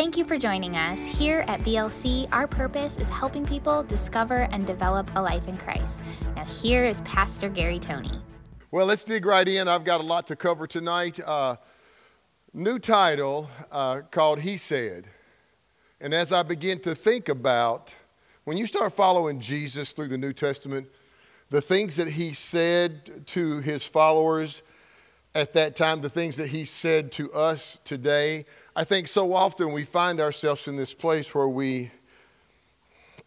Thank you for joining us. Here at VLC, our purpose is helping people discover and develop a life in Christ. Now, here is Pastor Gary Tony. Well, let's dig right in. I've got a lot to cover tonight. Uh, new title uh, called He Said. And as I begin to think about when you start following Jesus through the New Testament, the things that he said to his followers at that time, the things that he said to us today, I think so often we find ourselves in this place where we,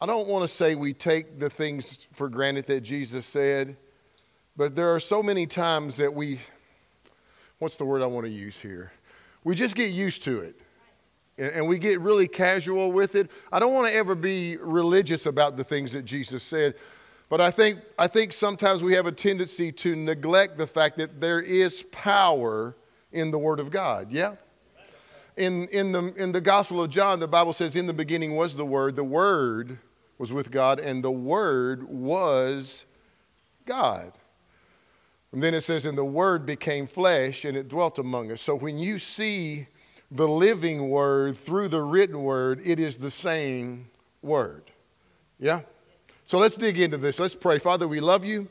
I don't want to say we take the things for granted that Jesus said, but there are so many times that we, what's the word I want to use here? We just get used to it. And we get really casual with it. I don't want to ever be religious about the things that Jesus said, but I think, I think sometimes we have a tendency to neglect the fact that there is power in the Word of God. Yeah? In, in, the, in the Gospel of John, the Bible says, In the beginning was the Word, the Word was with God, and the Word was God. And then it says, And the Word became flesh and it dwelt among us. So when you see the living Word through the written Word, it is the same Word. Yeah? So let's dig into this. Let's pray. Father, we love you.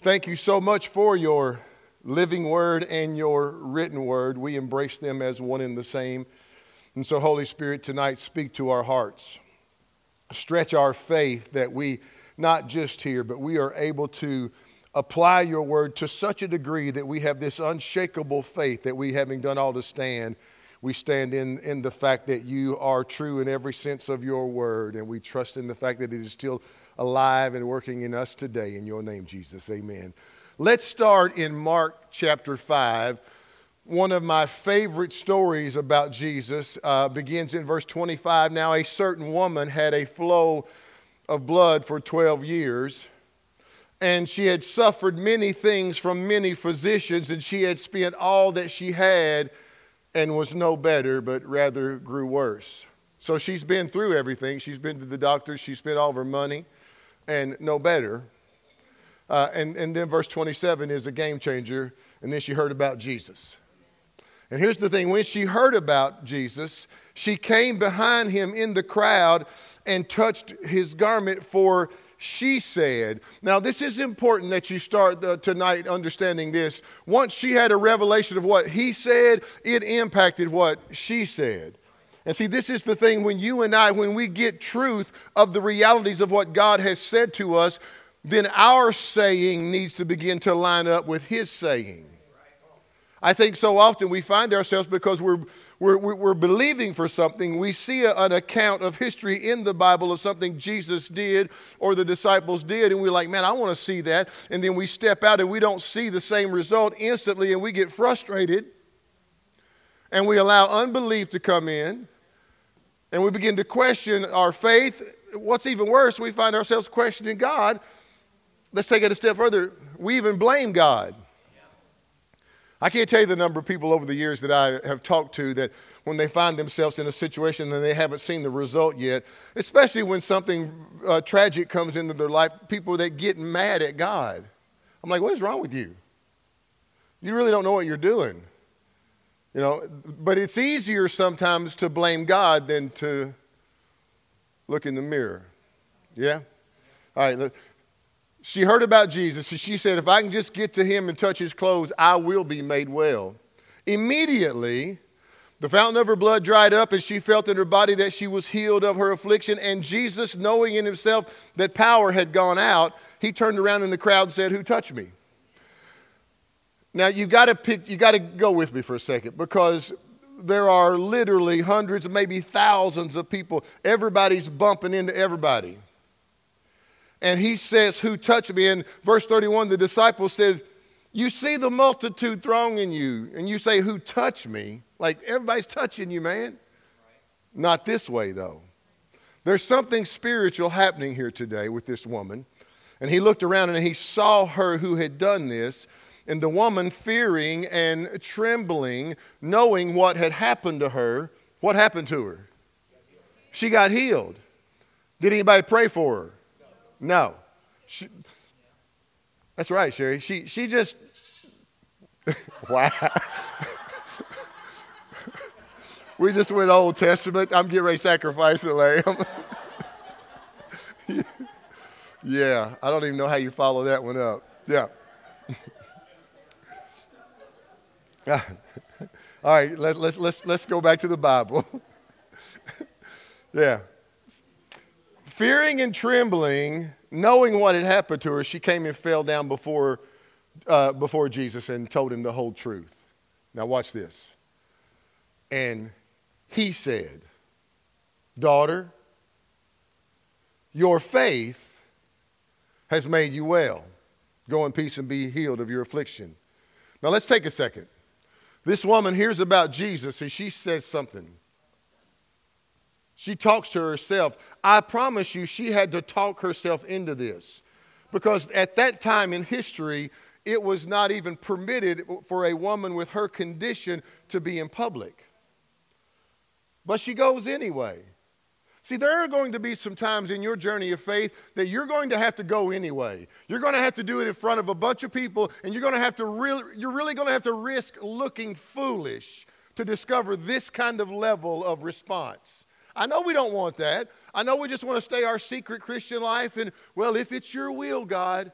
Thank you so much for your living word and your written word. We embrace them as one and the same. And so, Holy Spirit, tonight speak to our hearts. Stretch our faith that we not just hear, but we are able to apply your word to such a degree that we have this unshakable faith that we, having done all to stand, we stand in, in the fact that you are true in every sense of your word, and we trust in the fact that it is still alive and working in us today. In your name, Jesus. Amen. Let's start in Mark chapter 5. One of my favorite stories about Jesus uh, begins in verse 25. Now, a certain woman had a flow of blood for 12 years and she had suffered many things from many physicians, and she had spent all that she had and was no better, but rather grew worse. So she's been through everything. She's been to the doctor, she spent all of her money, and no better. Uh, and, and then verse 27 is a game changer. And then she heard about Jesus. And here's the thing when she heard about Jesus, she came behind him in the crowd and touched his garment, for she said. Now, this is important that you start the, tonight understanding this. Once she had a revelation of what he said, it impacted what she said. And see, this is the thing when you and I, when we get truth of the realities of what God has said to us, then our saying needs to begin to line up with his saying. I think so often we find ourselves because we're, we're, we're believing for something. We see a, an account of history in the Bible of something Jesus did or the disciples did, and we're like, man, I want to see that. And then we step out and we don't see the same result instantly, and we get frustrated. And we allow unbelief to come in, and we begin to question our faith. What's even worse, we find ourselves questioning God. Let's take it a step further. We even blame God. I can't tell you the number of people over the years that I have talked to that when they find themselves in a situation and they haven't seen the result yet, especially when something uh, tragic comes into their life, people that get mad at God. I'm like, what is wrong with you? You really don't know what you're doing. You know, but it's easier sometimes to blame God than to look in the mirror. Yeah? All right, she heard about Jesus, and she said, If I can just get to him and touch his clothes, I will be made well. Immediately, the fountain of her blood dried up, and she felt in her body that she was healed of her affliction. And Jesus, knowing in himself that power had gone out, he turned around in the crowd and said, Who touched me? Now you got to pick, you got to go with me for a second because there are literally hundreds, maybe thousands of people. Everybody's bumping into everybody and he says, Who touched me? In verse 31, the disciples said, You see the multitude thronging you, and you say, Who touched me? Like everybody's touching you, man. Not this way, though. There's something spiritual happening here today with this woman. And he looked around and he saw her who had done this. And the woman, fearing and trembling, knowing what had happened to her, what happened to her? She got healed. Did anybody pray for her? No. She, that's right, Sherry. She, she just, wow. we just went Old Testament. I'm getting ready to sacrifice a lamb. yeah, I don't even know how you follow that one up. Yeah. All right, let, let's, let's, let's go back to the Bible. yeah. Fearing and trembling, knowing what had happened to her, she came and fell down before, uh, before Jesus and told him the whole truth. Now, watch this. And he said, Daughter, your faith has made you well. Go in peace and be healed of your affliction. Now, let's take a second. This woman hears about Jesus and she says something. She talks to herself. I promise you, she had to talk herself into this. Because at that time in history, it was not even permitted for a woman with her condition to be in public. But she goes anyway. See, there are going to be some times in your journey of faith that you're going to have to go anyway. You're going to have to do it in front of a bunch of people, and you're going to have to really, you're really going to have to risk looking foolish to discover this kind of level of response. I know we don't want that. I know we just want to stay our secret Christian life and, well, if it's your will, God,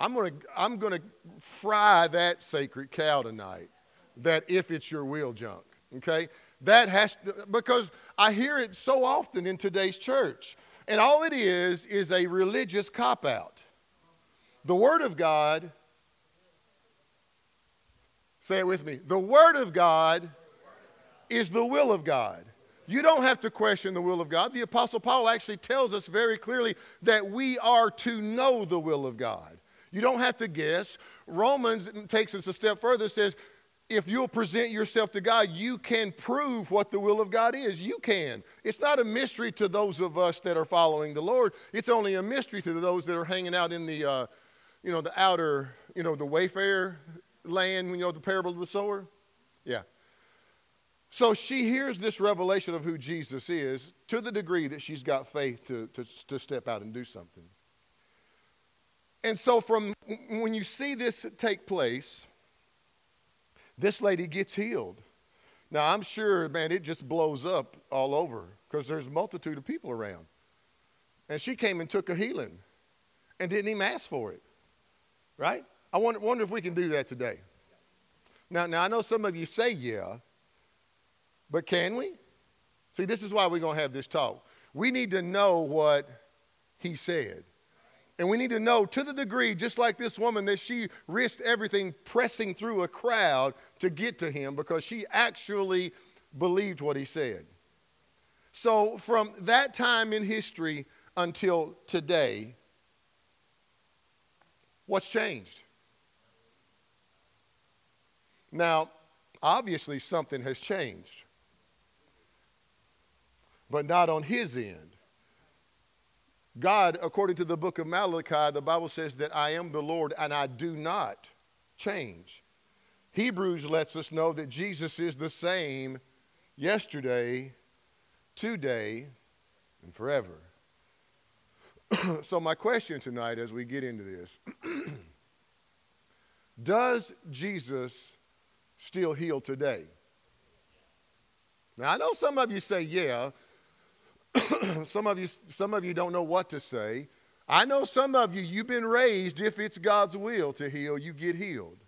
I'm going to, I'm going to fry that sacred cow tonight. That if it's your will junk, okay? That has to, because I hear it so often in today's church. And all it is is a religious cop out. The Word of God, say it with me, the Word of God is the will of God. You don't have to question the will of God. The Apostle Paul actually tells us very clearly that we are to know the will of God. You don't have to guess. Romans takes us a step further, says, if you'll present yourself to God, you can prove what the will of God is. You can. It's not a mystery to those of us that are following the Lord. It's only a mystery to those that are hanging out in the, uh, you know, the outer, you know, the wayfarer land. When you know, the parable of the sower. Yeah. So she hears this revelation of who Jesus is to the degree that she's got faith to, to, to step out and do something. And so, from when you see this take place, this lady gets healed. Now, I'm sure, man, it just blows up all over because there's a multitude of people around. And she came and took a healing and didn't even ask for it, right? I wonder, wonder if we can do that today. Now, now, I know some of you say yeah, but can we? See, this is why we're going to have this talk. We need to know what he said. And we need to know to the degree, just like this woman, that she risked everything pressing through a crowd to get to him because she actually believed what he said. So, from that time in history until today, what's changed? Now, obviously, something has changed, but not on his end. God, according to the book of Malachi, the Bible says that I am the Lord and I do not change. Hebrews lets us know that Jesus is the same yesterday, today, and forever. so, my question tonight as we get into this Does Jesus still heal today? Now, I know some of you say, yeah, some of you some of you don't know what to say. I know some of you you've been raised if it's God's will to heal, you get healed.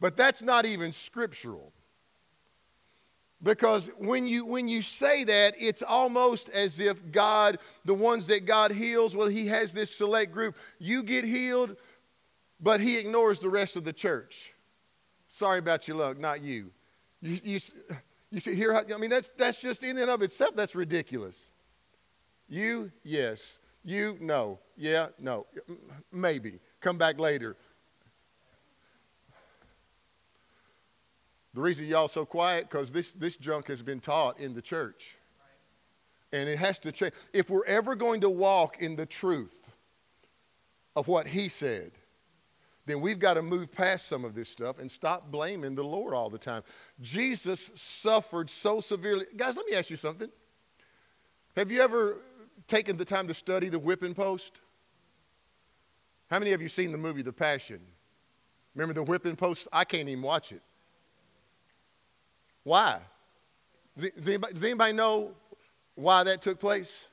But that's not even scriptural. Because when you when you say that, it's almost as if God, the ones that God heals, well, He has this select group. You get healed, but He ignores the rest of the church. Sorry about your luck, not you. You, you, you see here, I mean, that's, that's just in and of itself, that's ridiculous. You, yes. You, no. Yeah, no. Maybe. Come back later. The reason y'all so quiet, because this, this junk has been taught in the church. And it has to change. If we're ever going to walk in the truth of what he said, then we've got to move past some of this stuff and stop blaming the Lord all the time. Jesus suffered so severely. Guys, let me ask you something. Have you ever taken the time to study the whipping post? How many of you seen the movie The Passion? Remember the whipping post? I can't even watch it. Why? Does anybody, does anybody know why that took place?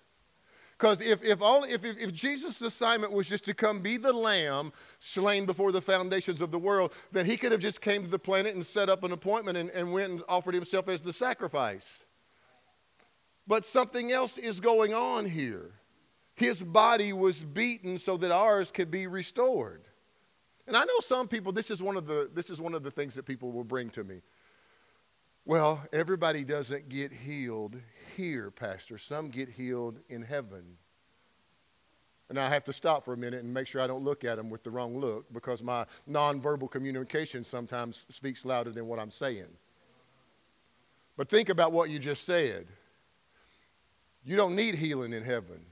Because if, if, if, if, if Jesus' assignment was just to come be the lamb slain before the foundations of the world, then he could have just came to the planet and set up an appointment and, and went and offered himself as the sacrifice. But something else is going on here. His body was beaten so that ours could be restored. And I know some people, this is one of the, this is one of the things that people will bring to me. Well, everybody doesn't get healed here, Pastor. Some get healed in heaven. And I have to stop for a minute and make sure I don't look at them with the wrong look because my nonverbal communication sometimes speaks louder than what I'm saying. But think about what you just said. You don't need healing in heaven.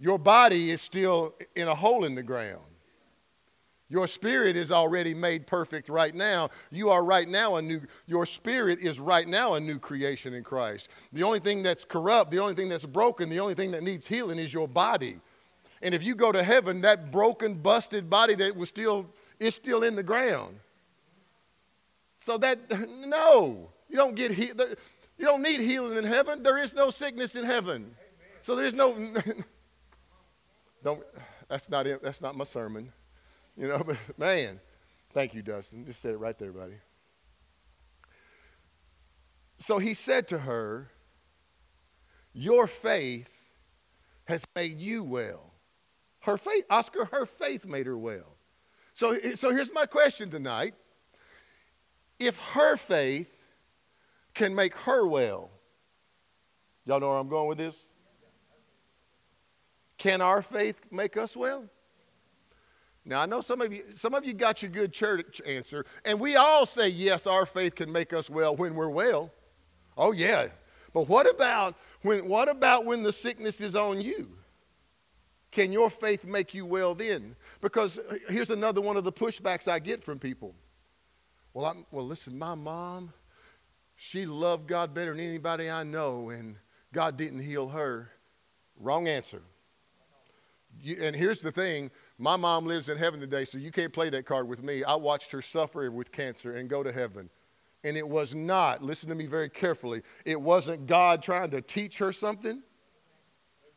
Your body is still in a hole in the ground. Your spirit is already made perfect right now. You are right now a new, your spirit is right now a new creation in Christ. The only thing that's corrupt, the only thing that's broken, the only thing that needs healing is your body. And if you go to heaven, that broken, busted body that was still, is still in the ground. So that, no, you don't get healed. You don't need healing in heaven. There is no sickness in heaven. So there's no, don't, that's not it. That's not my sermon. You know, but man, thank you, Dustin. Just said it right there, buddy. So he said to her, Your faith has made you well. Her faith, Oscar, her faith made her well. So, so here's my question tonight. If her faith can make her well, y'all know where I'm going with this? Can our faith make us well? Now I know some of you some of you got your good church answer, and we all say yes, our faith can make us well when we're well. Oh yeah. But what about when what about when the sickness is on you? Can your faith make you well then? Because here's another one of the pushbacks I get from people. Well, I'm, well, listen, my mom, she loved God better than anybody I know, and God didn't heal her. Wrong answer. You, and here's the thing my mom lives in heaven today, so you can't play that card with me. I watched her suffer with cancer and go to heaven. And it was not, listen to me very carefully, it wasn't God trying to teach her something.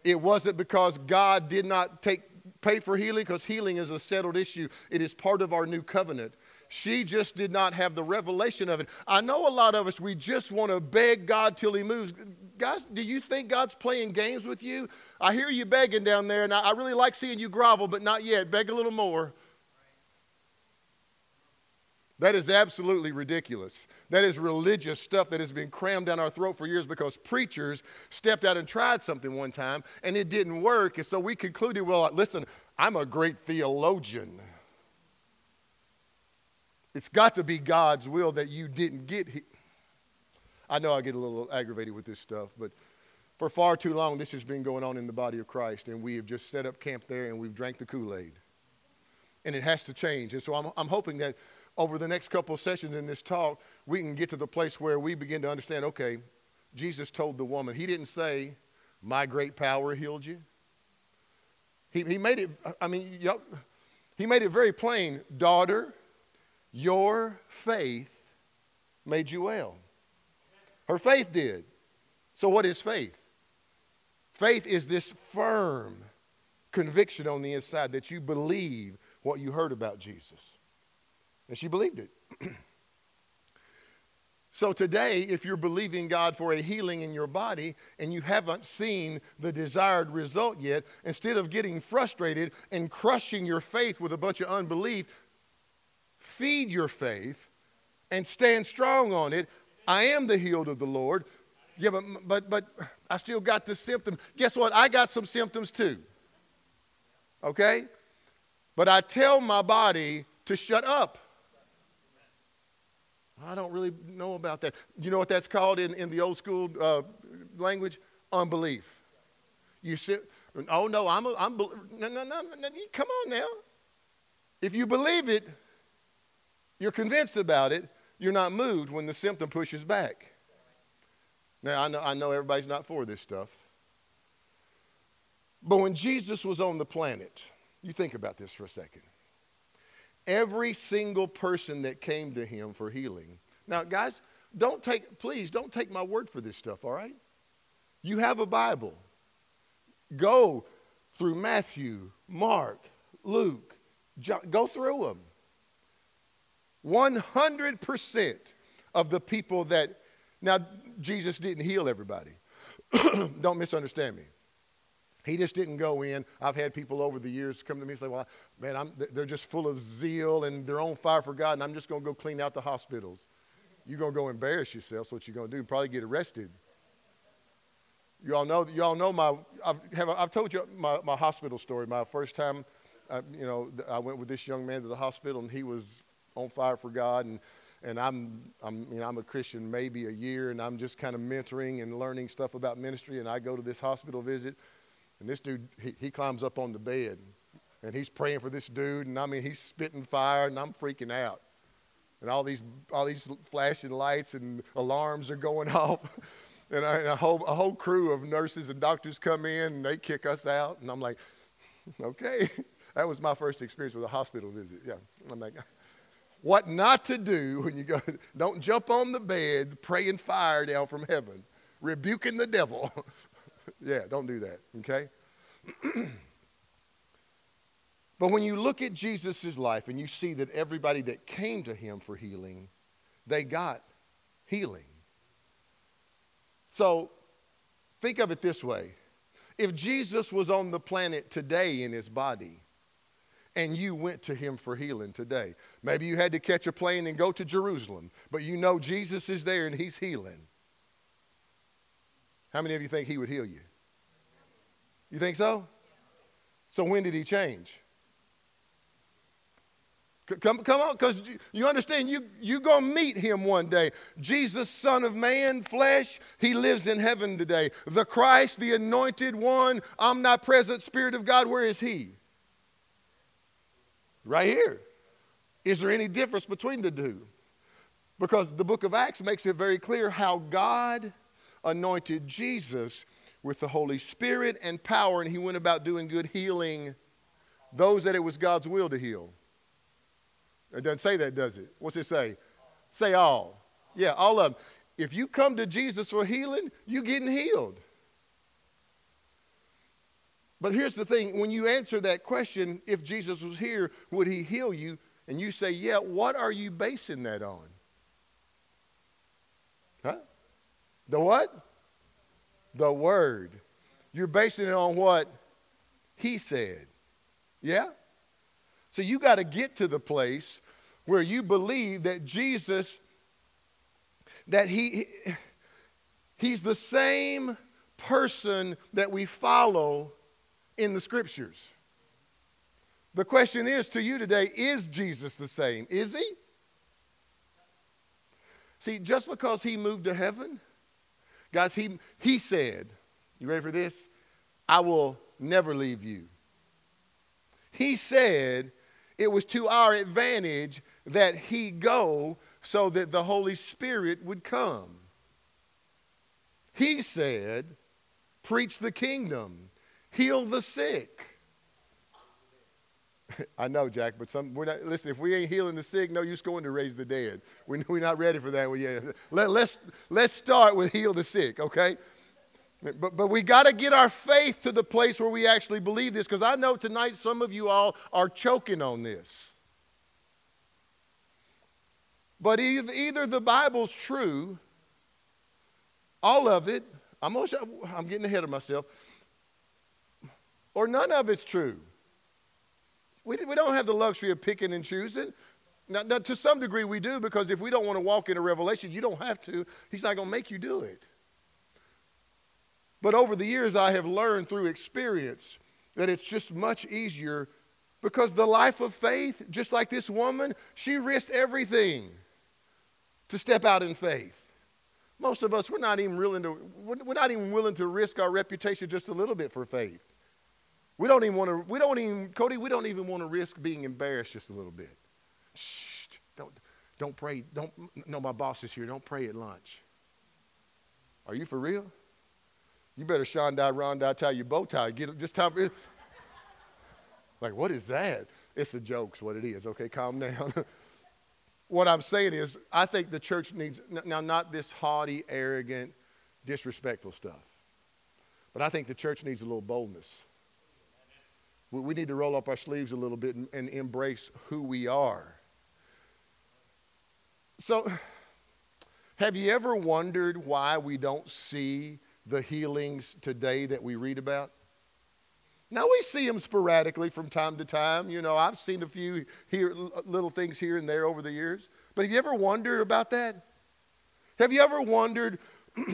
It wasn't because God did not take, pay for healing, because healing is a settled issue. It is part of our new covenant. She just did not have the revelation of it. I know a lot of us, we just want to beg God till He moves. Guys, do you think God's playing games with you? I hear you begging down there, and I really like seeing you grovel, but not yet. Beg a little more. That is absolutely ridiculous. That is religious stuff that has been crammed down our throat for years because preachers stepped out and tried something one time and it didn't work. And so we concluded, well, listen, I'm a great theologian. It's got to be God's will that you didn't get. He- I know I get a little aggravated with this stuff, but for far too long, this has been going on in the body of Christ, and we have just set up camp there and we've drank the Kool Aid. And it has to change. And so I'm, I'm hoping that over the next couple of sessions in this talk, we can get to the place where we begin to understand okay, Jesus told the woman, He didn't say, My great power healed you. He, he made it, I mean, he made it very plain daughter, your faith made you well. Her faith did. So, what is faith? Faith is this firm conviction on the inside that you believe what you heard about Jesus. And she believed it. so, today, if you're believing God for a healing in your body and you haven't seen the desired result yet, instead of getting frustrated and crushing your faith with a bunch of unbelief, feed your faith and stand strong on it. I am the healed of the Lord. Yeah, but, but, but I still got this symptom. Guess what? I got some symptoms too. Okay? But I tell my body to shut up. I don't really know about that. You know what that's called in, in the old school uh, language? Unbelief. You say, oh no, I'm, a, I'm, no, no, no, no, come on now. If you believe it, you're convinced about it, you're not moved when the symptom pushes back. Now, I know, I know everybody's not for this stuff. But when Jesus was on the planet, you think about this for a second. Every single person that came to him for healing. Now, guys, don't take, please, don't take my word for this stuff, all right? You have a Bible. Go through Matthew, Mark, Luke, John, go through them. 100% of the people that, now, Jesus didn't heal everybody. Don't misunderstand me. He just didn't go in. I've had people over the years come to me and say, Well, man, I'm, they're just full of zeal and they're on fire for God, and I'm just going to go clean out the hospitals. You're going to go embarrass yourself. That's what you're going to do. Probably get arrested. You all know, you all know my, I've, have, I've told you my, my hospital story. My first time, uh, you know, I went with this young man to the hospital and he was on fire for God. And, and I'm, I'm, you know, I'm a Christian maybe a year and I'm just kind of mentoring and learning stuff about ministry. And I go to this hospital visit and this dude, he, he climbs up on the bed and he's praying for this dude. And I mean, he's spitting fire and I'm freaking out. And all these, all these flashing lights and alarms are going off. and, I, and a, whole, a whole crew of nurses and doctors come in and they kick us out. And I'm like, okay. that was my first experience with a hospital visit. Yeah. I'm like, what not to do when you go, don't jump on the bed praying fire down from heaven, rebuking the devil. yeah, don't do that, okay? but when you look at Jesus' life and you see that everybody that came to him for healing, they got healing. So think of it this way if Jesus was on the planet today in his body, and you went to him for healing today. Maybe you had to catch a plane and go to Jerusalem, but you know Jesus is there and he's healing. How many of you think he would heal you? You think so? So when did he change? Come, come on, because you understand, you, you're going to meet him one day. Jesus, Son of Man, flesh, he lives in heaven today. The Christ, the anointed one, omnipresent Spirit of God, where is he? Right here. Is there any difference between the two? Because the book of Acts makes it very clear how God anointed Jesus with the Holy Spirit and power, and he went about doing good, healing those that it was God's will to heal. It doesn't say that, does it? What's it say? Say all. Yeah, all of them. If you come to Jesus for healing, you're getting healed. But here's the thing when you answer that question, if Jesus was here, would he heal you? And you say, yeah, what are you basing that on? Huh? The what? The Word. You're basing it on what he said. Yeah? So you got to get to the place where you believe that Jesus, that he, he's the same person that we follow in the scriptures. The question is to you today is Jesus the same? Is he? See, just because he moved to heaven, guys, he, he said, you ready for this? I will never leave you. He said it was to our advantage that he go so that the Holy Spirit would come. He said, preach the kingdom heal the sick. I know, Jack, but some, we're not, listen, if we ain't healing the sick, no use going to raise the dead. We, we're not ready for that. We, let, let's, let's start with heal the sick, okay? But, but we got to get our faith to the place where we actually believe this because I know tonight some of you all are choking on this. But either, either the Bible's true, all of it, I'm, I'm getting ahead of myself or none of it's true. We, we don't have the luxury of picking and choosing. Now, now, to some degree, we do because if we don't want to walk into revelation, you don't have to. He's not going to make you do it. But over the years, I have learned through experience that it's just much easier because the life of faith, just like this woman, she risked everything to step out in faith. Most of us, we're not even willing to, we're not even willing to risk our reputation just a little bit for faith. We don't even want to, we don't even, Cody, we don't even want to risk being embarrassed just a little bit. Shh, don't, don't pray. Don't, no, my boss is here. Don't pray at lunch. Are you for real? You better Sean die, Ron die, tie your bow tie. Get just time. Eh. like, what is that? It's a joke. joke's what it is. Okay, calm down. what I'm saying is, I think the church needs, now, not this haughty, arrogant, disrespectful stuff, but I think the church needs a little boldness. We need to roll up our sleeves a little bit and, and embrace who we are. So, have you ever wondered why we don't see the healings today that we read about? Now we see them sporadically from time to time. You know, I've seen a few here, uh, little things here and there over the years. But have you ever wondered about that? Have you ever wondered,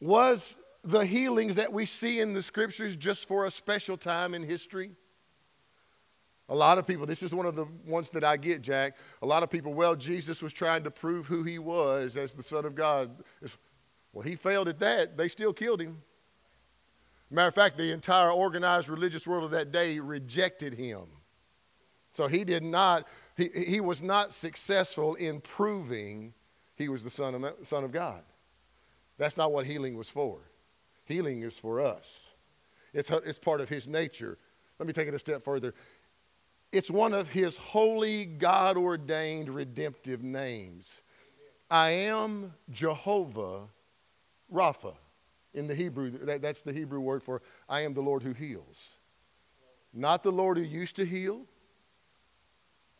was the healings that we see in the scriptures just for a special time in history? A lot of people, this is one of the ones that I get, Jack. A lot of people, well, Jesus was trying to prove who he was as the Son of God. Well, he failed at that. They still killed him. Matter of fact, the entire organized religious world of that day rejected him. So he did not, he, he was not successful in proving he was the son of, son of God. That's not what healing was for. Healing is for us, it's, it's part of his nature. Let me take it a step further. It's one of his holy, God ordained redemptive names. I am Jehovah Rapha in the Hebrew, that, that's the Hebrew word for I am the Lord who heals. Not the Lord who used to heal.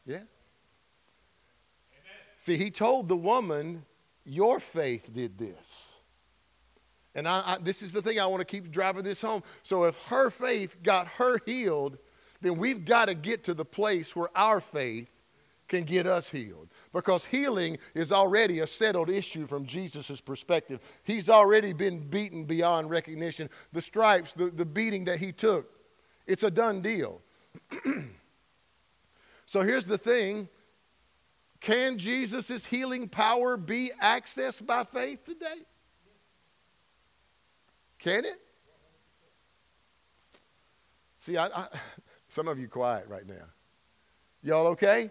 Yeah? Amen. See, he told the woman, Your faith did this. And I, I, this is the thing I want to keep driving this home. So if her faith got her healed, then we've got to get to the place where our faith can get us healed. Because healing is already a settled issue from Jesus' perspective. He's already been beaten beyond recognition. The stripes, the, the beating that he took, it's a done deal. so here's the thing can Jesus' healing power be accessed by faith today? Can it? See, I, I, some of you quiet right now. Y'all okay?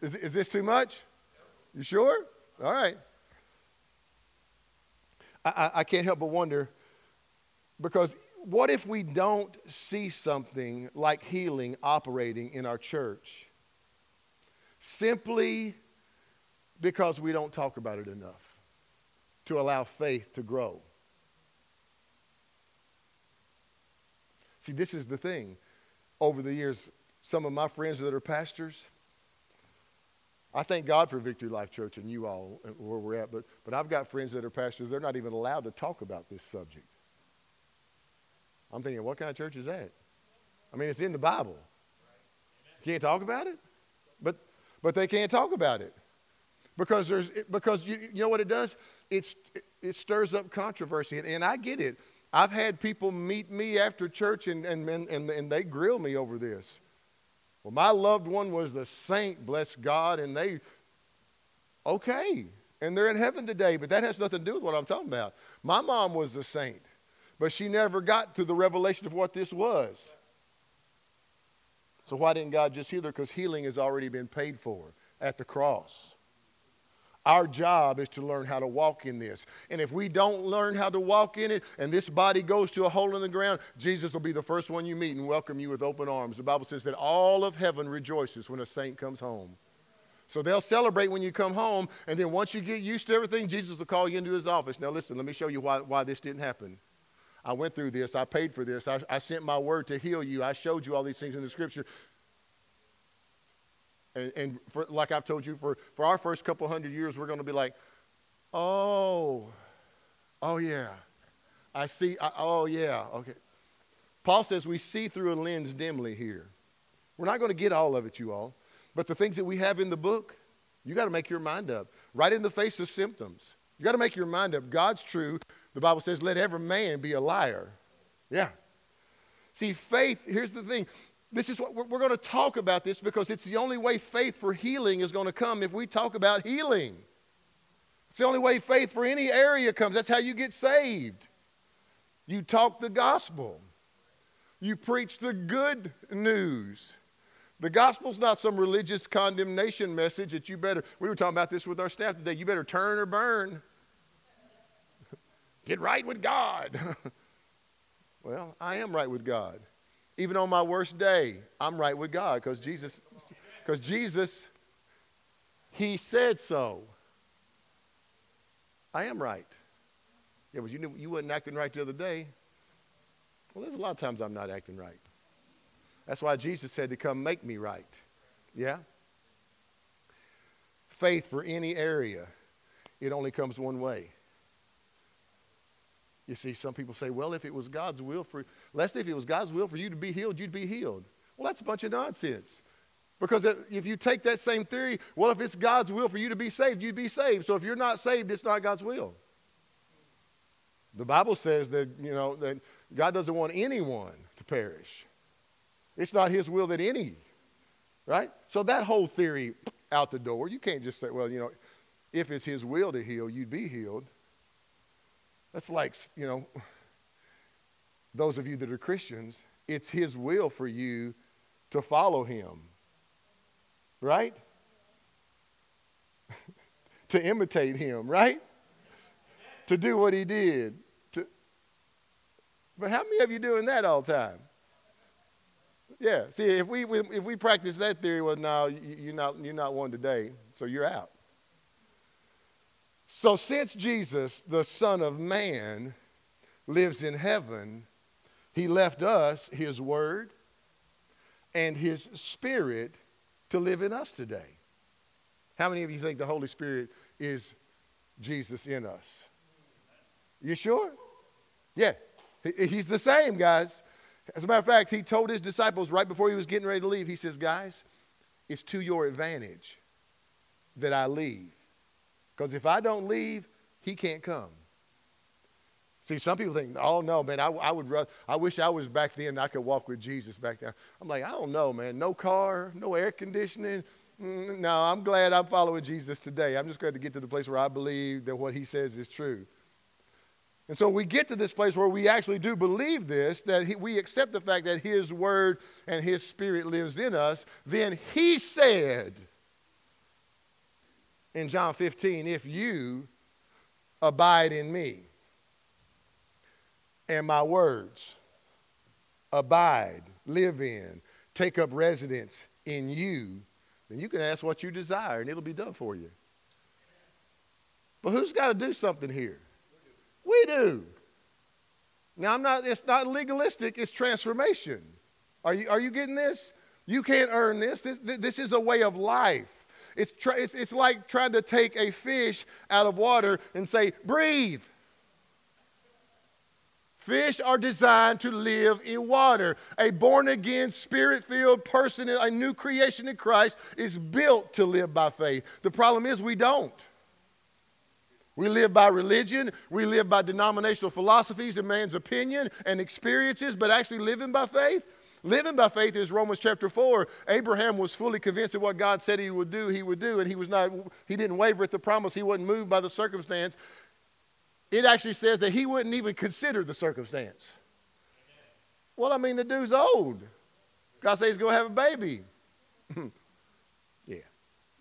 Is, is this too much? You sure? All right. I, I can't help but wonder because what if we don't see something like healing operating in our church simply because we don't talk about it enough to allow faith to grow? See, this is the thing. Over the years, some of my friends that are pastors, I thank God for Victory Life Church and you all where we're at, but, but I've got friends that are pastors, they're not even allowed to talk about this subject. I'm thinking, what kind of church is that? I mean, it's in the Bible. Can't talk about it? But, but they can't talk about it. Because, there's, because you, you know what it does? It's, it stirs up controversy. And, and I get it. I've had people meet me after church and, and, and, and they grill me over this. Well, my loved one was the saint, bless God, and they, okay, and they're in heaven today, but that has nothing to do with what I'm talking about. My mom was a saint, but she never got to the revelation of what this was. So, why didn't God just heal her? Because healing has already been paid for at the cross. Our job is to learn how to walk in this. And if we don't learn how to walk in it and this body goes to a hole in the ground, Jesus will be the first one you meet and welcome you with open arms. The Bible says that all of heaven rejoices when a saint comes home. So they'll celebrate when you come home, and then once you get used to everything, Jesus will call you into his office. Now, listen, let me show you why, why this didn't happen. I went through this, I paid for this, I, I sent my word to heal you, I showed you all these things in the scripture. And, and for, like I've told you, for, for our first couple hundred years, we're going to be like, oh, oh yeah, I see, I, oh yeah, okay. Paul says we see through a lens dimly here. We're not going to get all of it, you all. But the things that we have in the book, you got to make your mind up. Right in the face of symptoms. You got to make your mind up. God's true. The Bible says, let every man be a liar. Yeah. See, faith, here's the thing this is what we're, we're going to talk about this because it's the only way faith for healing is going to come if we talk about healing. It's the only way faith for any area comes. That's how you get saved. You talk the gospel. You preach the good news. The gospel's not some religious condemnation message that you better, we were talking about this with our staff today, you better turn or burn. Get right with God. well, I am right with God. Even on my worst day, I'm right with God because Jesus, because Jesus he said so. I am right. Yeah, but you, knew, you wasn't acting right the other day. Well, there's a lot of times I'm not acting right. That's why Jesus said to come make me right. Yeah? Faith for any area, it only comes one way. You see, some people say, well, if it was God's will for, lest if it was God's will for you to be healed, you'd be healed. Well, that's a bunch of nonsense. Because if you take that same theory, well, if it's God's will for you to be saved, you'd be saved. So if you're not saved, it's not God's will. The Bible says that, you know, that God doesn't want anyone to perish. It's not his will that any, right? So that whole theory out the door. You can't just say, well, you know, if it's his will to heal, you'd be healed. That's like, you know, those of you that are Christians, it's his will for you to follow him. Right? to imitate him, right? to do what he did. To... But how many of you doing that all the time? Yeah. See, if we, if we practice that theory, well, no, you're not, you're not one today, so you're out. So, since Jesus, the Son of Man, lives in heaven, he left us his word and his spirit to live in us today. How many of you think the Holy Spirit is Jesus in us? You sure? Yeah. He's the same, guys. As a matter of fact, he told his disciples right before he was getting ready to leave, he says, Guys, it's to your advantage that I leave. Because if I don't leave, he can't come. See, some people think, oh no, man, I, I would rather, I wish I was back then I could walk with Jesus back then. I'm like, I don't know, man. No car, no air conditioning. Mm, no, I'm glad I'm following Jesus today. I'm just glad to get to the place where I believe that what he says is true. And so we get to this place where we actually do believe this, that he, we accept the fact that His Word and His Spirit lives in us. Then He said in John 15, If you abide in me and my words abide, live in, take up residence in you, then you can ask what you desire and it'll be done for you. But who's got to do something here? We do. Now, I'm not, it's not legalistic, it's transformation. Are you, are you getting this? You can't earn this. This, this is a way of life. It's, it's, it's like trying to take a fish out of water and say, breathe. Fish are designed to live in water. A born again, spirit filled person, a new creation in Christ, is built to live by faith. The problem is we don't. We live by religion, we live by denominational philosophies and man's opinion and experiences, but actually living by faith. Living by faith is Romans chapter 4. Abraham was fully convinced of what God said he would do, he would do, and he was not he didn't waver at the promise, he wasn't moved by the circumstance. It actually says that he wouldn't even consider the circumstance. Well, I mean, the dude's old. God says he's going to have a baby. yeah,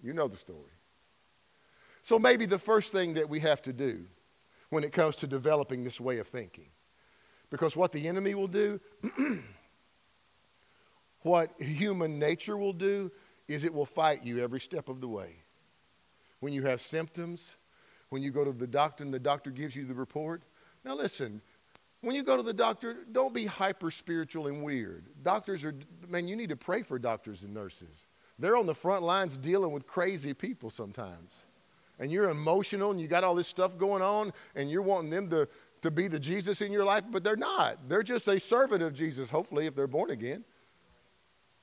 you know the story. So, maybe the first thing that we have to do when it comes to developing this way of thinking, because what the enemy will do, what human nature will do, is it will fight you every step of the way. When you have symptoms, when you go to the doctor and the doctor gives you the report. Now, listen, when you go to the doctor, don't be hyper spiritual and weird. Doctors are, man, you need to pray for doctors and nurses. They're on the front lines dealing with crazy people sometimes and you're emotional and you got all this stuff going on and you're wanting them to, to be the Jesus in your life, but they're not. They're just a servant of Jesus, hopefully, if they're born again.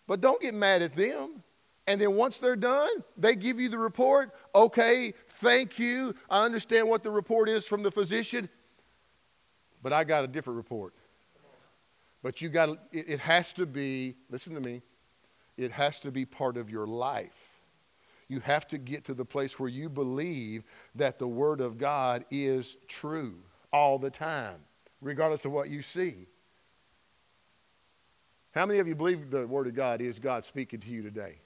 But don't get mad at them. And then once they're done, they give you the report. Okay, thank you. I understand what the report is from the physician, but I got a different report. But you got it, it has to be, listen to me, it has to be part of your life. You have to get to the place where you believe that the Word of God is true all the time, regardless of what you see. How many of you believe the Word of God is God speaking to you today?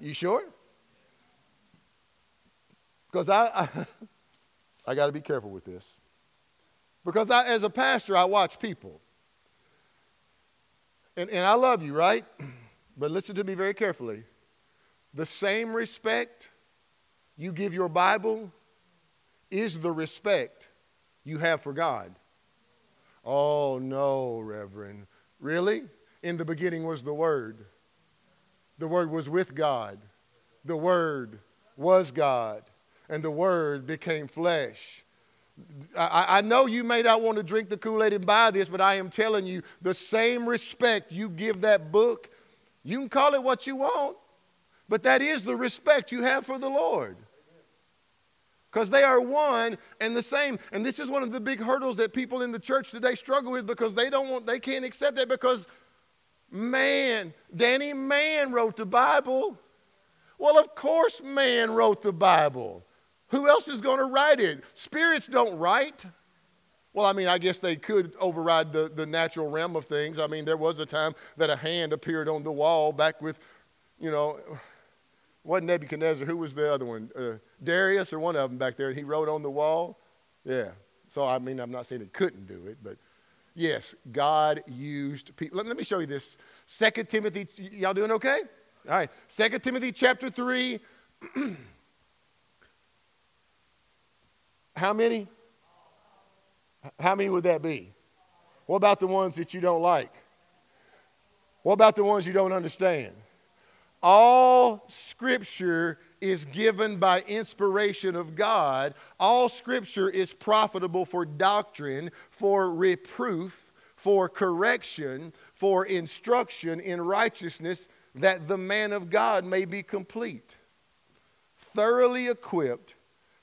You sure? Because I, I, I got to be careful with this. Because I, as a pastor, I watch people. And, and I love you, right? But listen to me very carefully. the same respect you give your Bible is the respect you have for God. Oh, no, Reverend. Really? In the beginning was the Word. The Word was with God. The Word was God. And the Word became flesh. I, I, know you may not want to drink the Kool Aid and buy this, but I am telling you the same respect you give that book, you can call it what you want, but that is the respect you have for the Lord because they are one and the same. And this is one of the big hurdles that people in the church today struggle with because they don't want they can't accept that because man danny mann wrote the bible. Well of course man wrote the bible. Who else is going to write it? Spirits don't write. Well i mean i guess they could override the, the natural realm of things. I mean there was a time that a hand appeared on the wall back with you know what Nebuchadnezzar? Who was the other one? Uh, Darius or one of them back there? He wrote on the wall. Yeah. So, I mean, I'm not saying he couldn't do it, but yes, God used people. Let, let me show you this. Second Timothy, y'all doing okay? All right. Second Timothy chapter 3. How many? How many would that be? What about the ones that you don't like? What about the ones you don't understand? All scripture is given by inspiration of God. All scripture is profitable for doctrine, for reproof, for correction, for instruction in righteousness, that the man of God may be complete, thoroughly equipped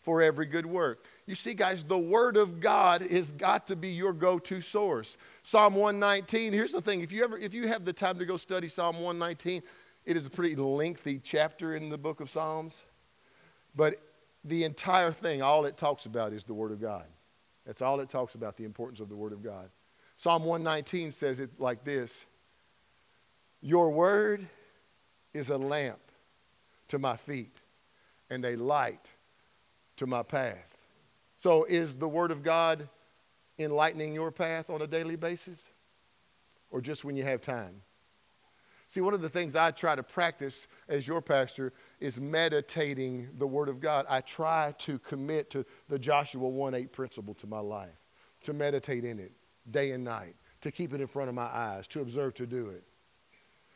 for every good work. You see, guys, the Word of God has got to be your go-to source. Psalm 119. Here's the thing: if you ever, if you have the time to go study Psalm 119, it is a pretty lengthy chapter in the book of Psalms, but the entire thing, all it talks about is the Word of God. That's all it talks about, the importance of the Word of God. Psalm 119 says it like this Your Word is a lamp to my feet and a light to my path. So, is the Word of God enlightening your path on a daily basis? Or just when you have time? See, one of the things I try to practice as your pastor is meditating the Word of God. I try to commit to the Joshua 1 8 principle to my life, to meditate in it day and night, to keep it in front of my eyes, to observe to do it.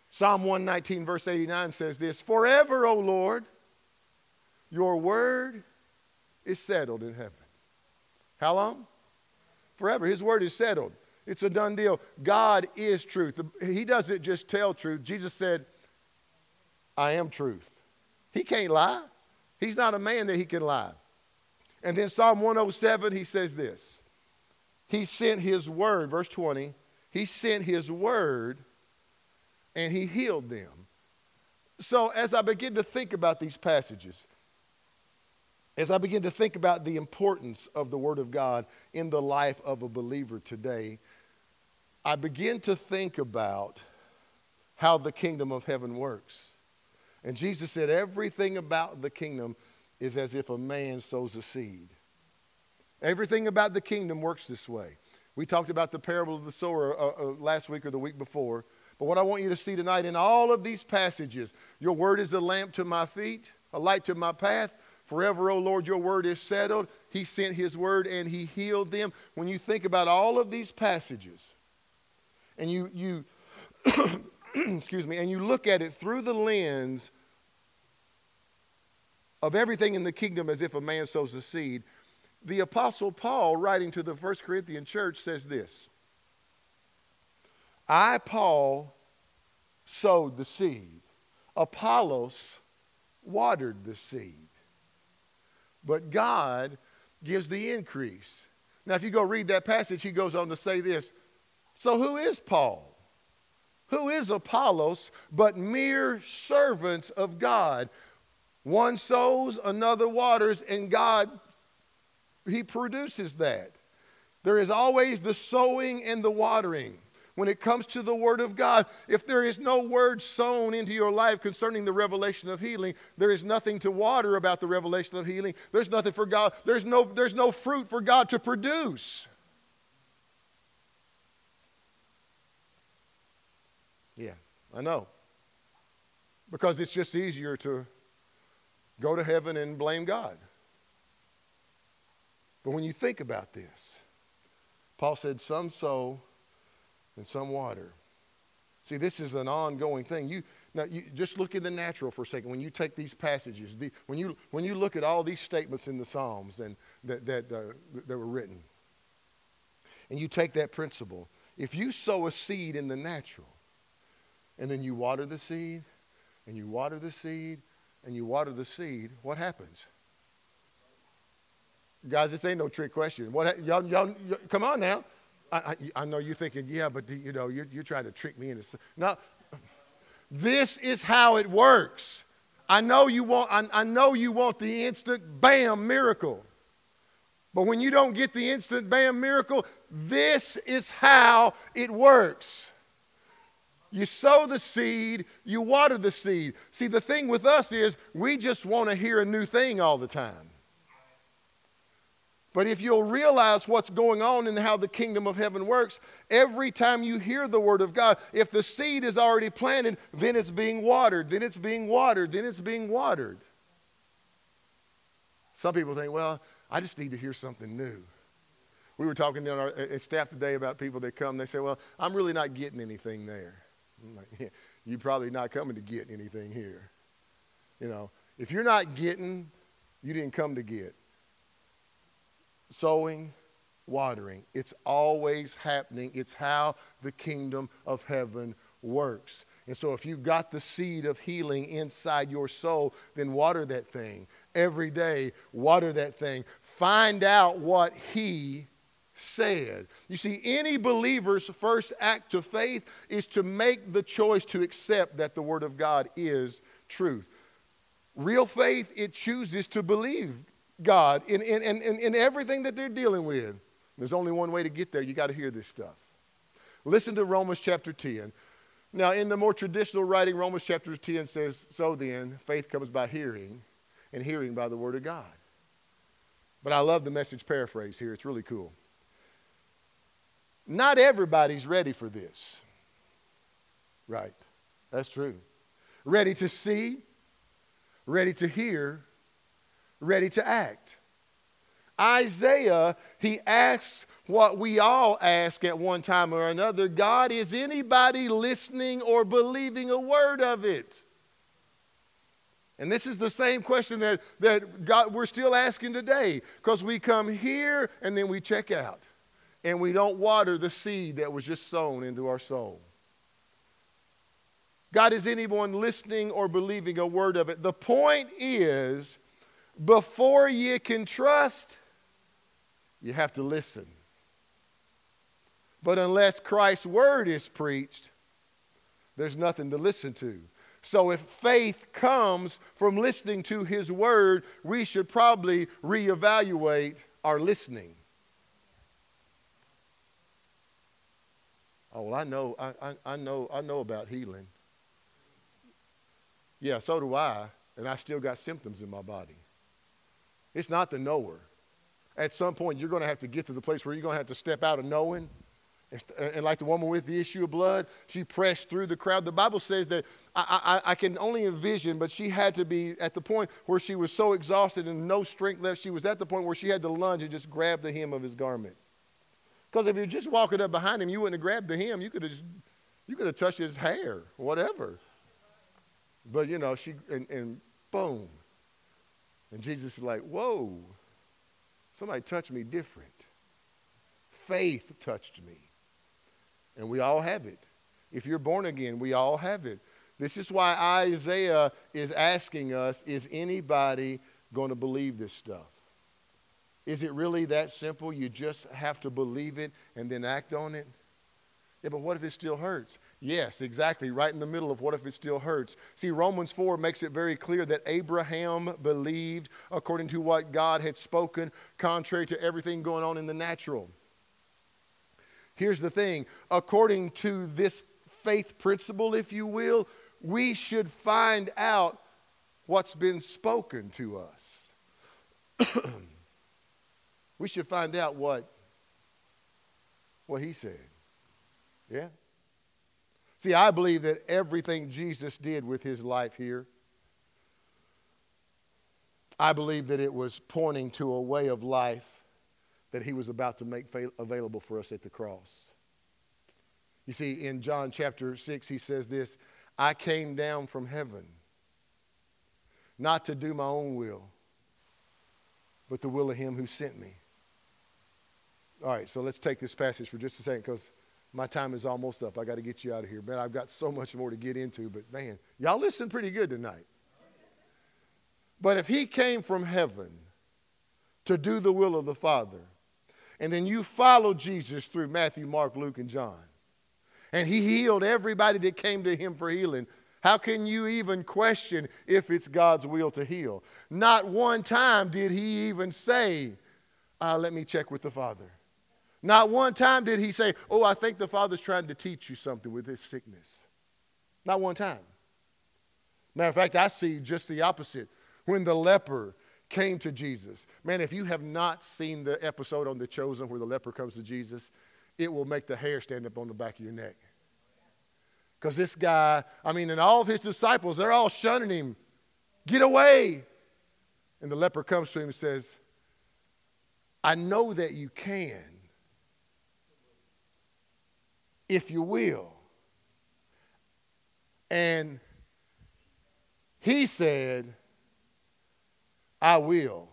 Psalm 119, verse 89 says this Forever, O Lord, your word is settled in heaven. How long? Forever. His word is settled. It's a done deal. God is truth. He doesn't just tell truth. Jesus said, I am truth. He can't lie. He's not a man that he can lie. And then Psalm 107, he says this He sent his word, verse 20, he sent his word and he healed them. So as I begin to think about these passages, as I begin to think about the importance of the Word of God in the life of a believer today, I begin to think about how the kingdom of heaven works. And Jesus said, everything about the kingdom is as if a man sows a seed. Everything about the kingdom works this way. We talked about the parable of the sower uh, uh, last week or the week before. But what I want you to see tonight in all of these passages, your word is a lamp to my feet, a light to my path. Forever, O Lord, your word is settled. He sent his word and he healed them. When you think about all of these passages, and you, you excuse me, and you look at it through the lens of everything in the kingdom as if a man sows a seed, the Apostle Paul, writing to the First Corinthian church, says this I, Paul, sowed the seed, Apollos watered the seed, but God gives the increase. Now, if you go read that passage, he goes on to say this so, who is Paul? Who is Apollos but mere servants of God? One sows, another waters, and God, He produces that. There is always the sowing and the watering. When it comes to the Word of God, if there is no word sown into your life concerning the revelation of healing, there is nothing to water about the revelation of healing. There's nothing for God, there's no, there's no fruit for God to produce. Yeah, I know. because it's just easier to go to heaven and blame God. But when you think about this, Paul said, some sow and some water. See, this is an ongoing thing. You, now, you just look in the natural for a second. When you take these passages, the, when, you, when you look at all these statements in the Psalms and that, that, uh, that were written, and you take that principle, if you sow a seed in the natural, and then you water the seed, and you water the seed, and you water the seed, what happens? Guys, this ain't no trick question. What, y'all, y'all, come on now. I, I, I know you're thinking, yeah, but you know, you're, you're trying to trick me into. No, this is how it works. I know you want. I, I know you want the instant bam miracle, but when you don't get the instant bam miracle, this is how it works. You sow the seed, you water the seed. See, the thing with us is we just want to hear a new thing all the time. But if you'll realize what's going on and how the kingdom of heaven works, every time you hear the word of God, if the seed is already planted, then it's being watered, then it's being watered, then it's being watered. Some people think, well, I just need to hear something new. We were talking to our staff today about people that come, they say, well, I'm really not getting anything there. Like, yeah, you're probably not coming to get anything here. You know, if you're not getting, you didn't come to get sowing, watering. It's always happening. It's how the kingdom of heaven works. And so, if you've got the seed of healing inside your soul, then water that thing every day. Water that thing. Find out what He said. You see, any believer's first act of faith is to make the choice to accept that the Word of God is truth. Real faith, it chooses to believe God in, in, in, in everything that they're dealing with. There's only one way to get there. You got to hear this stuff. Listen to Romans chapter 10. Now, in the more traditional writing, Romans chapter 10 says, So then, faith comes by hearing, and hearing by the word of God. But I love the message paraphrase here. It's really cool. Not everybody's ready for this. Right. That's true. Ready to see, ready to hear, ready to act. Isaiah, he asks what we all ask at one time or another God, is anybody listening or believing a word of it? And this is the same question that, that God, we're still asking today because we come here and then we check out and we don't water the seed that was just sown into our soul. God, is anyone listening or believing a word of it? The point is before you can trust, you have to listen. But unless Christ's word is preached, there's nothing to listen to. So if faith comes from listening to his word, we should probably reevaluate our listening. Oh, well, I know, I, I, I know, I know about healing. Yeah, so do I, and I still got symptoms in my body. It's not the knower. At some point, you're going to have to get to the place where you're going to have to step out of knowing. And, like the woman with the issue of blood, she pressed through the crowd. The Bible says that I, I, I can only envision, but she had to be at the point where she was so exhausted and no strength left. She was at the point where she had to lunge and just grab the hem of his garment. Because if you're just walking up behind him, you wouldn't have grabbed the hem. You could have, you could have touched his hair, whatever. But you know, she and, and boom, and Jesus is like, whoa, somebody touched me different. Faith touched me. And we all have it. If you're born again, we all have it. This is why Isaiah is asking us is anybody going to believe this stuff? Is it really that simple? You just have to believe it and then act on it? Yeah, but what if it still hurts? Yes, exactly, right in the middle of what if it still hurts. See, Romans 4 makes it very clear that Abraham believed according to what God had spoken, contrary to everything going on in the natural. Here's the thing according to this faith principle, if you will, we should find out what's been spoken to us. we should find out what, what he said. Yeah? See, I believe that everything Jesus did with his life here, I believe that it was pointing to a way of life that he was about to make available for us at the cross. You see, in John chapter 6, he says this I came down from heaven not to do my own will, but the will of him who sent me. All right, so let's take this passage for just a second because my time is almost up. I got to get you out of here. Man, I've got so much more to get into, but man, y'all listen pretty good tonight. But if he came from heaven to do the will of the Father, and then you follow Jesus through Matthew, Mark, Luke, and John, and he healed everybody that came to him for healing, how can you even question if it's God's will to heal? Not one time did he even say, uh, Let me check with the Father. Not one time did he say, Oh, I think the Father's trying to teach you something with this sickness. Not one time. Matter of fact, I see just the opposite. When the leper came to Jesus, man, if you have not seen the episode on The Chosen where the leper comes to Jesus, it will make the hair stand up on the back of your neck. Because this guy, I mean, and all of his disciples, they're all shunning him. Get away. And the leper comes to him and says, I know that you can if you will. And he said, I will.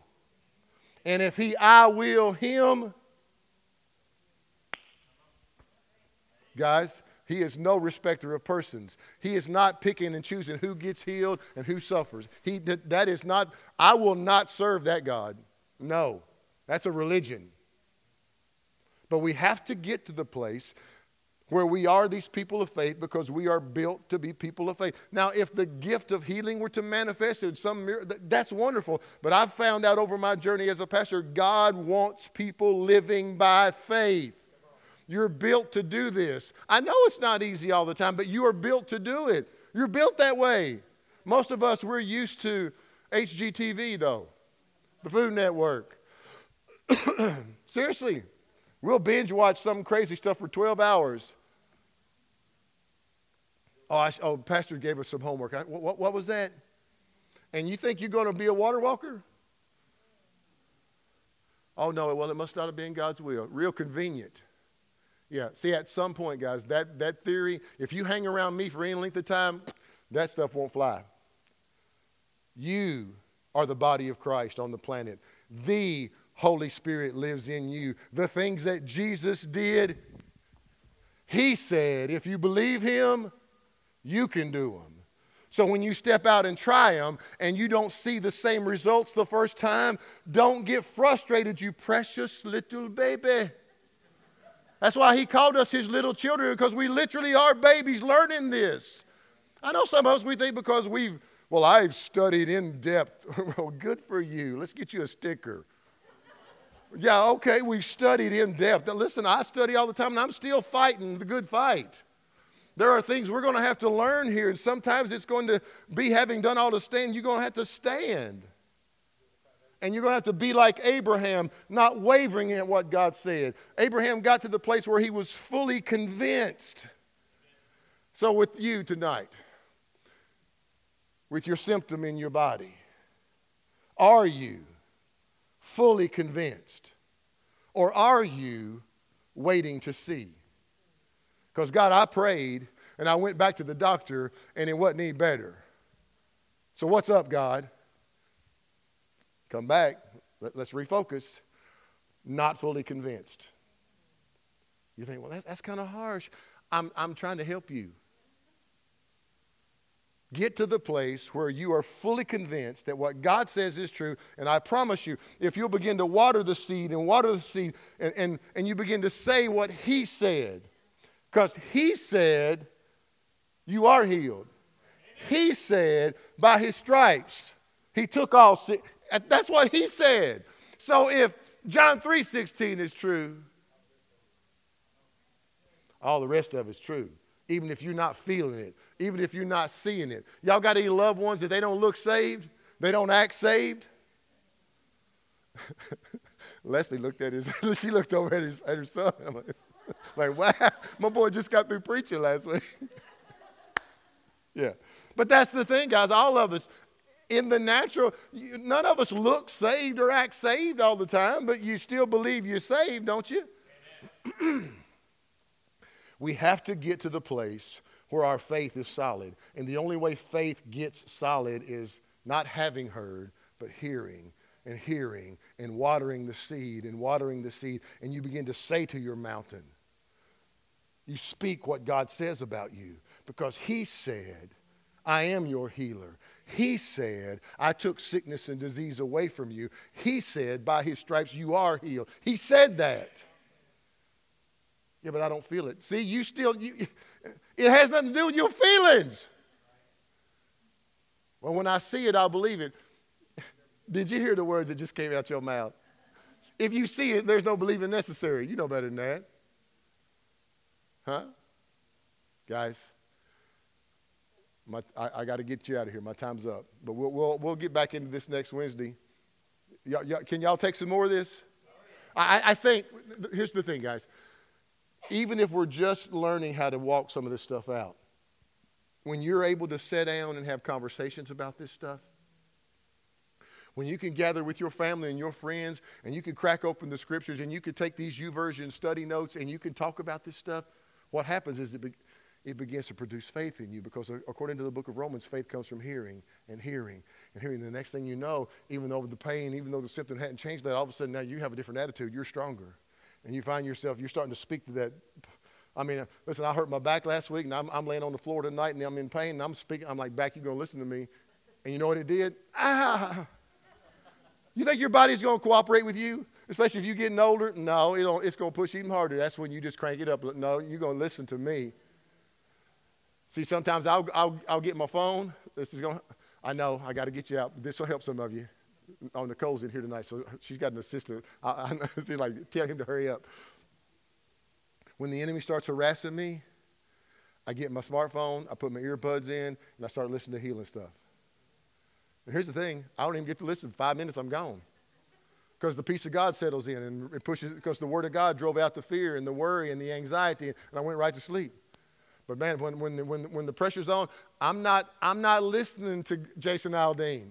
And if he, I will him, guys, he is no respecter of persons. He is not picking and choosing who gets healed and who suffers. He, that is not, I will not serve that God. No, that's a religion. But we have to get to the place where we are these people of faith because we are built to be people of faith. Now, if the gift of healing were to manifest in some that's wonderful. But I've found out over my journey as a pastor, God wants people living by faith. You're built to do this. I know it's not easy all the time, but you are built to do it. You're built that way. Most of us, we're used to HGTV, though, the Food Network. Seriously, we'll binge watch some crazy stuff for 12 hours Oh, I, oh, Pastor gave us some homework. I, what, what was that? And you think you're going to be a water walker? Oh, no, well, it must not have been God's will. Real convenient. Yeah, see, at some point, guys, that, that theory, if you hang around me for any length of time, that stuff won't fly. You are the body of Christ on the planet. The Holy Spirit lives in you. The things that Jesus did, He said, if you believe Him, you can do them. So when you step out and try them and you don't see the same results the first time, don't get frustrated, you precious little baby. That's why he called us his little children because we literally are babies learning this. I know some of us we think because we've, well, I've studied in depth. well, good for you. Let's get you a sticker. yeah, okay, we've studied in depth. Now, listen, I study all the time and I'm still fighting the good fight. There are things we're going to have to learn here, and sometimes it's going to be having done all to stand, you're going to have to stand. And you're going to have to be like Abraham, not wavering at what God said. Abraham got to the place where he was fully convinced. So, with you tonight, with your symptom in your body, are you fully convinced? Or are you waiting to see? Because, God, I prayed and I went back to the doctor and it wasn't any better. So, what's up, God? Come back. Let, us refocus. Not fully convinced. You think, well, that, that's kind of harsh. I'm, I'm trying to help you. Get to the place where you are fully convinced that what God says is true. And I promise you, if you'll begin to water the seed and water the seed and, and, and you begin to say what He said, because he said, You are healed. He said, By his stripes, he took all sick. That's what he said. So if John 3:16 is true, all the rest of it's true. Even if you're not feeling it, even if you're not seeing it. Y'all got any loved ones that they don't look saved? They don't act saved? Leslie looked at his, she looked over at, his, at her son. like, wow, my boy just got through preaching last week. yeah. But that's the thing, guys. All of us, in the natural, none of us look saved or act saved all the time, but you still believe you're saved, don't you? we have to get to the place where our faith is solid. And the only way faith gets solid is not having heard, but hearing and hearing and watering the seed and watering the seed. And you begin to say to your mountain, you speak what God says about you because He said, I am your healer. He said, I took sickness and disease away from you. He said, by his stripes you are healed. He said that. Yeah, but I don't feel it. See, you still, you, it has nothing to do with your feelings. Well, when I see it, I'll believe it. Did you hear the words that just came out your mouth? If you see it, there's no believing necessary. You know better than that. Huh? Guys, my, I, I got to get you out of here. My time's up. But we'll, we'll, we'll get back into this next Wednesday. can y'all take some more of this? I, I think, here's the thing, guys. Even if we're just learning how to walk some of this stuff out, when you're able to sit down and have conversations about this stuff, when you can gather with your family and your friends and you can crack open the scriptures and you can take these YouVersion study notes and you can talk about this stuff, what happens is it, be, it begins to produce faith in you because according to the book of Romans, faith comes from hearing and hearing and hearing. The next thing you know, even though the pain, even though the symptom hadn't changed, that all of a sudden now you have a different attitude. You're stronger. And you find yourself, you're starting to speak to that. I mean, listen, I hurt my back last week and I'm, I'm laying on the floor tonight and I'm in pain and I'm speaking. I'm like, back, you're going to listen to me. And you know what it did? Ah! You think your body's going to cooperate with you? Especially if you're getting older? No, it it's going to push even harder. That's when you just crank it up. No, you're going to listen to me. See, sometimes I'll, I'll, I'll get my phone. This is going I know, I got to get you out. This will help some of you. Oh, Nicole's in here tonight, so she's got an assistant. I, I, she's like, tell him to hurry up. When the enemy starts harassing me, I get my smartphone, I put my earbuds in, and I start listening to healing stuff. And here's the thing I don't even get to listen. Five minutes, I'm gone. Because the peace of God settles in and it pushes, because the Word of God drove out the fear and the worry and the anxiety, and I went right to sleep. But man, when, when, when, when the pressure's on, I'm not, I'm not listening to Jason Aldean.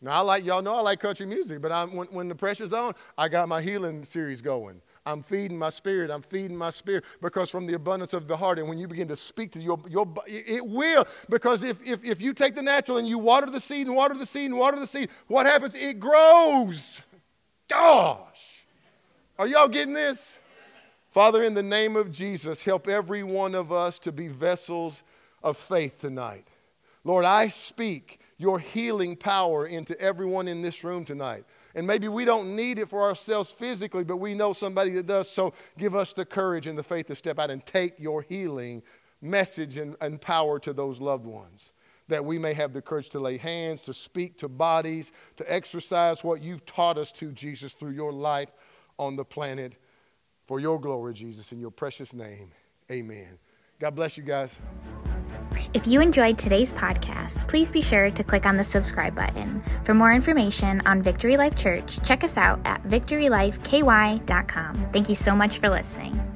Now, I like, y'all know I like country music, but I'm, when, when the pressure's on, I got my healing series going. I'm feeding my spirit. I'm feeding my spirit because from the abundance of the heart, and when you begin to speak to your, your it will. Because if, if, if you take the natural and you water the seed and water the seed and water the seed, what happens? It grows. Gosh. Are y'all getting this? Father, in the name of Jesus, help every one of us to be vessels of faith tonight. Lord, I speak your healing power into everyone in this room tonight. And maybe we don't need it for ourselves physically, but we know somebody that does. So give us the courage and the faith to step out and take your healing message and, and power to those loved ones. That we may have the courage to lay hands, to speak to bodies, to exercise what you've taught us to, Jesus, through your life on the planet for your glory, Jesus, in your precious name. Amen. God bless you guys. If you enjoyed today's podcast, please be sure to click on the subscribe button. For more information on Victory Life Church, check us out at victorylifeky.com. Thank you so much for listening.